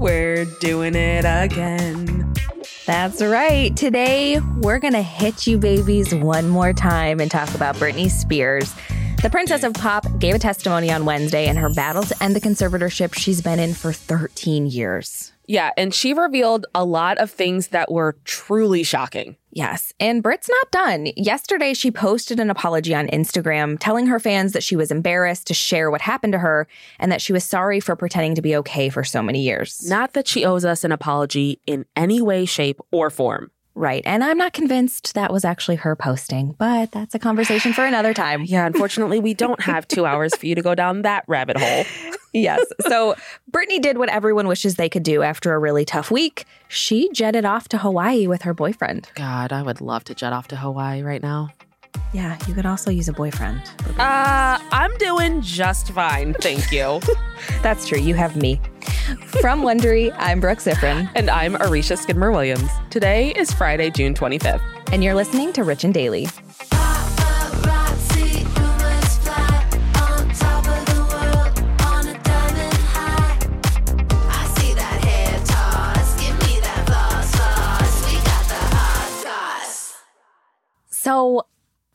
we're doing it again. That's right. Today, we're going to hit you babies one more time and talk about Britney Spears. The Princess of Pop gave a testimony on Wednesday in her battle to end the conservatorship she's been in for 13 years. Yeah, and she revealed a lot of things that were truly shocking. Yes, and Brit's not done. Yesterday, she posted an apology on Instagram telling her fans that she was embarrassed to share what happened to her and that she was sorry for pretending to be okay for so many years. Not that she owes us an apology in any way, shape, or form. Right. And I'm not convinced that was actually her posting, but that's a conversation for another time. Yeah, unfortunately, we don't have two hours for you to go down that rabbit hole. Yes. So Britney did what everyone wishes they could do after a really tough week. She jetted off to Hawaii with her boyfriend. God, I would love to jet off to Hawaii right now. Yeah, you could also use a boyfriend. Uh, I'm doing just fine, thank you. That's true. You have me. From Wondery, I'm Brooke Siffrinn. And I'm Aricia Skidmore Williams. Today is Friday, June 25th. And you're listening to Rich and Daily.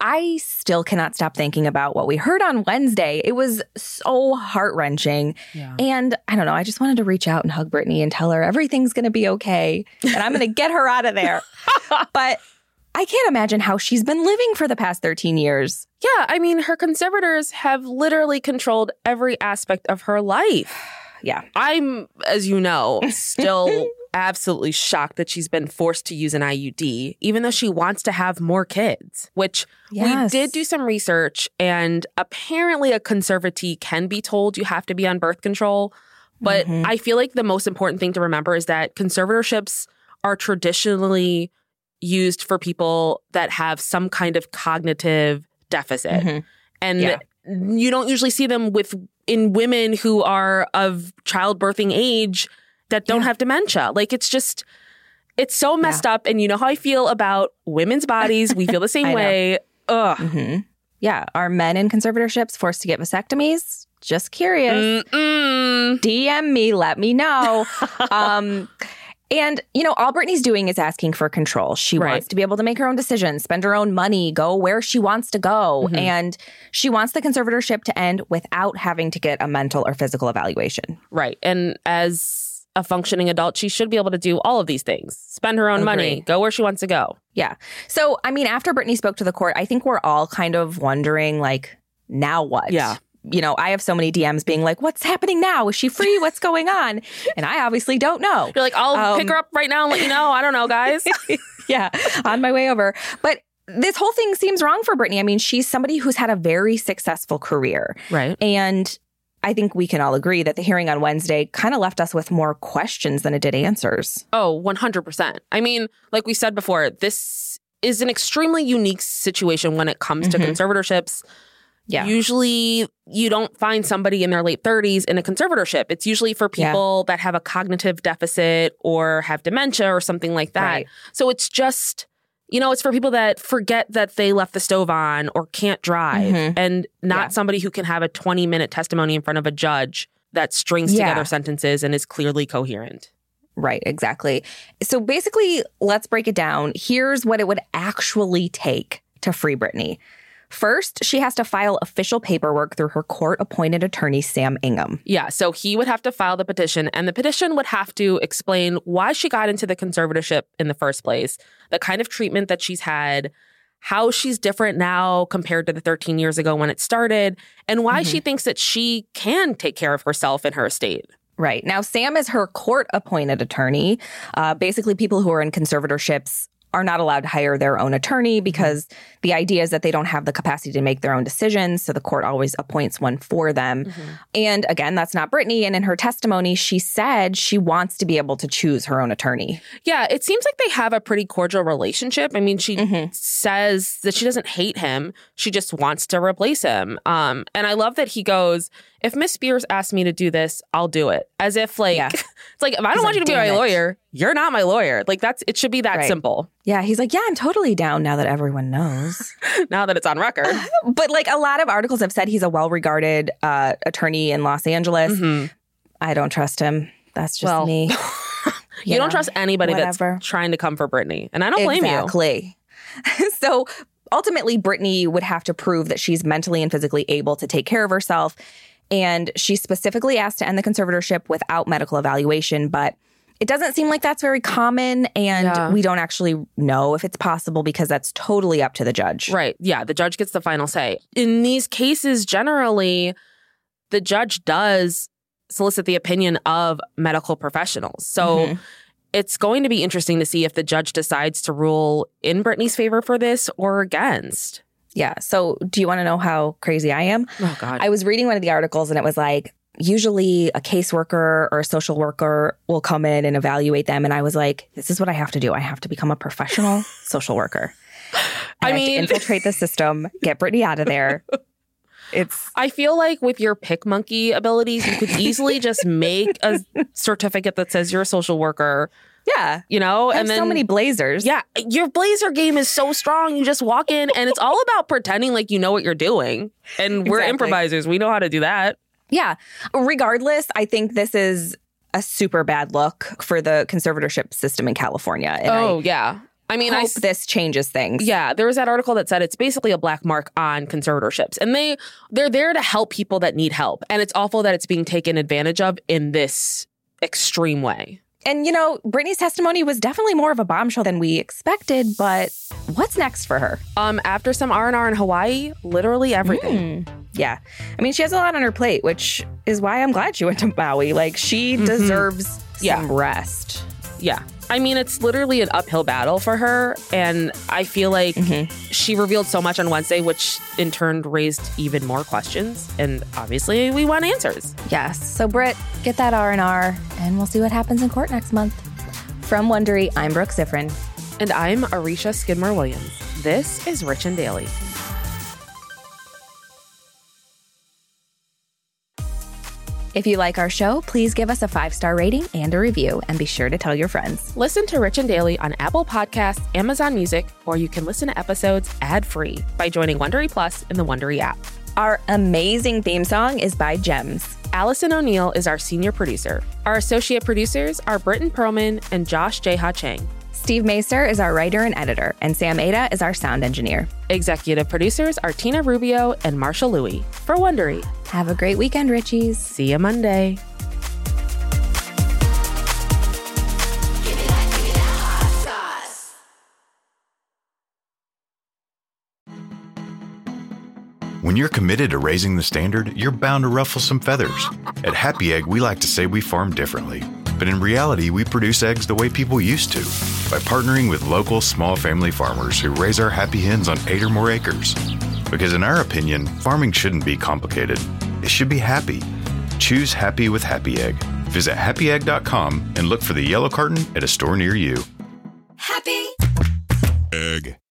I still cannot stop thinking about what we heard on Wednesday. It was so heart wrenching. Yeah. And I don't know, I just wanted to reach out and hug Britney and tell her everything's going to be okay and I'm going to get her out of there. but I can't imagine how she's been living for the past 13 years. Yeah, I mean, her conservators have literally controlled every aspect of her life. Yeah. I'm, as you know, still absolutely shocked that she's been forced to use an IUD, even though she wants to have more kids, which yes. we did do some research. And apparently, a conservatee can be told you have to be on birth control. But mm-hmm. I feel like the most important thing to remember is that conservatorships are traditionally used for people that have some kind of cognitive deficit. Mm-hmm. And yeah. you don't usually see them with in women who are of childbirthing age that don't yeah. have dementia. Like it's just it's so messed yeah. up. And you know how I feel about women's bodies. We feel the same way. Ugh. Mm-hmm. Yeah. Are men in conservatorships forced to get vasectomies? Just curious. Mm-mm. DM me, let me know. um, and, you know, all Britney's doing is asking for control. She right. wants to be able to make her own decisions, spend her own money, go where she wants to go. Mm-hmm. And she wants the conservatorship to end without having to get a mental or physical evaluation. Right. And as a functioning adult, she should be able to do all of these things spend her own money, go where she wants to go. Yeah. So, I mean, after Britney spoke to the court, I think we're all kind of wondering, like, now what? Yeah. You know, I have so many DMs being like, what's happening now? Is she free? What's going on? And I obviously don't know. You're like, I'll um, pick her up right now and let you know. I don't know, guys. yeah, on my way over. But this whole thing seems wrong for Britney. I mean, she's somebody who's had a very successful career. Right. And I think we can all agree that the hearing on Wednesday kind of left us with more questions than it did answers. Oh, 100%. I mean, like we said before, this is an extremely unique situation when it comes mm-hmm. to conservatorships. Yeah. Usually you don't find somebody in their late 30s in a conservatorship. It's usually for people yeah. that have a cognitive deficit or have dementia or something like that. Right. So it's just you know, it's for people that forget that they left the stove on or can't drive mm-hmm. and not yeah. somebody who can have a 20 minute testimony in front of a judge that strings yeah. together sentences and is clearly coherent. Right, exactly. So basically, let's break it down. Here's what it would actually take to free Britney. First, she has to file official paperwork through her court appointed attorney, Sam Ingham. Yeah, so he would have to file the petition, and the petition would have to explain why she got into the conservatorship in the first place, the kind of treatment that she's had, how she's different now compared to the 13 years ago when it started, and why mm-hmm. she thinks that she can take care of herself and her estate. Right. Now, Sam is her court appointed attorney. Uh, basically, people who are in conservatorships are not allowed to hire their own attorney because the idea is that they don't have the capacity to make their own decisions. So the court always appoints one for them. Mm-hmm. And again, that's not Britney. And in her testimony, she said she wants to be able to choose her own attorney. Yeah, it seems like they have a pretty cordial relationship. I mean, she mm-hmm. says that she doesn't hate him, she just wants to replace him. Um, and I love that he goes, if Miss Spears asked me to do this, I'll do it. As if like yeah. it's like if I don't want like, you to be my it. lawyer, you're not my lawyer. Like that's it should be that right. simple. Yeah, he's like, yeah, I'm totally down now that everyone knows. now that it's on record. but like a lot of articles have said he's a well-regarded uh, attorney in Los Angeles. Mm-hmm. I don't trust him That's just well, me. you, you don't trust anybody whatever. that's trying to come for Britney, And I don't blame exactly. you. Exactly. so ultimately, Britney would have to prove that she's mentally and physically able to take care of herself. And she specifically asked to end the conservatorship without medical evaluation, but it doesn't seem like that's very common. And yeah. we don't actually know if it's possible because that's totally up to the judge. Right. Yeah. The judge gets the final say. In these cases, generally, the judge does solicit the opinion of medical professionals. So mm-hmm. it's going to be interesting to see if the judge decides to rule in Britney's favor for this or against. Yeah. So, do you want to know how crazy I am? Oh, God. I was reading one of the articles and it was like, usually a caseworker or a social worker will come in and evaluate them. And I was like, this is what I have to do. I have to become a professional social worker. I, I mean, infiltrate the system, get Britney out of there. It's. I feel like with your PicMonkey abilities, you could easily just make a certificate that says you're a social worker yeah. You know, and then so many blazers. Yeah. Your blazer game is so strong. You just walk in and it's all about pretending like you know what you're doing. And we're exactly. improvisers. We know how to do that. Yeah. Regardless, I think this is a super bad look for the conservatorship system in California. And oh, I yeah. I mean, hope I, this changes things. Yeah, there was that article that said it's basically a black mark on conservatorships, and they they're there to help people that need help, and it's awful that it's being taken advantage of in this extreme way. And, you know, Britney's testimony was definitely more of a bombshell than we expected, but what's next for her? Um, after some R&R in Hawaii, literally everything. Mm, yeah. I mean, she has a lot on her plate, which is why I'm glad she went to Maui. Like, she mm-hmm. deserves yeah. some rest. Yeah. I mean, it's literally an uphill battle for her. And I feel like mm-hmm. she revealed so much on Wednesday, which in turn raised even more questions. And obviously, we want answers. Yes. So, Britt, get that R&R, and we'll see what happens in court next month. From Wondery, I'm Brooke Siffrinn. And I'm Aricia Skidmore Williams. This is Rich and Daily. If you like our show, please give us a five star rating and a review, and be sure to tell your friends. Listen to Rich and Daily on Apple Podcasts, Amazon Music, or you can listen to episodes ad free by joining Wondery Plus in the Wondery app. Our amazing theme song is by Gems. Allison O'Neill is our senior producer. Our associate producers are Britton Perlman and Josh Jeha Chang. Steve Macer is our writer and editor, and Sam Ada is our sound engineer. Executive producers are Tina Rubio and Marsha Louie for Wondery. Have a great weekend, Richies. See you Monday. When you're committed to raising the standard, you're bound to ruffle some feathers. At Happy Egg, we like to say we farm differently. But in reality, we produce eggs the way people used to by partnering with local small family farmers who raise our happy hens on eight or more acres. Because in our opinion, farming shouldn't be complicated, it should be happy. Choose happy with Happy Egg. Visit happyegg.com and look for the yellow carton at a store near you. Happy Egg.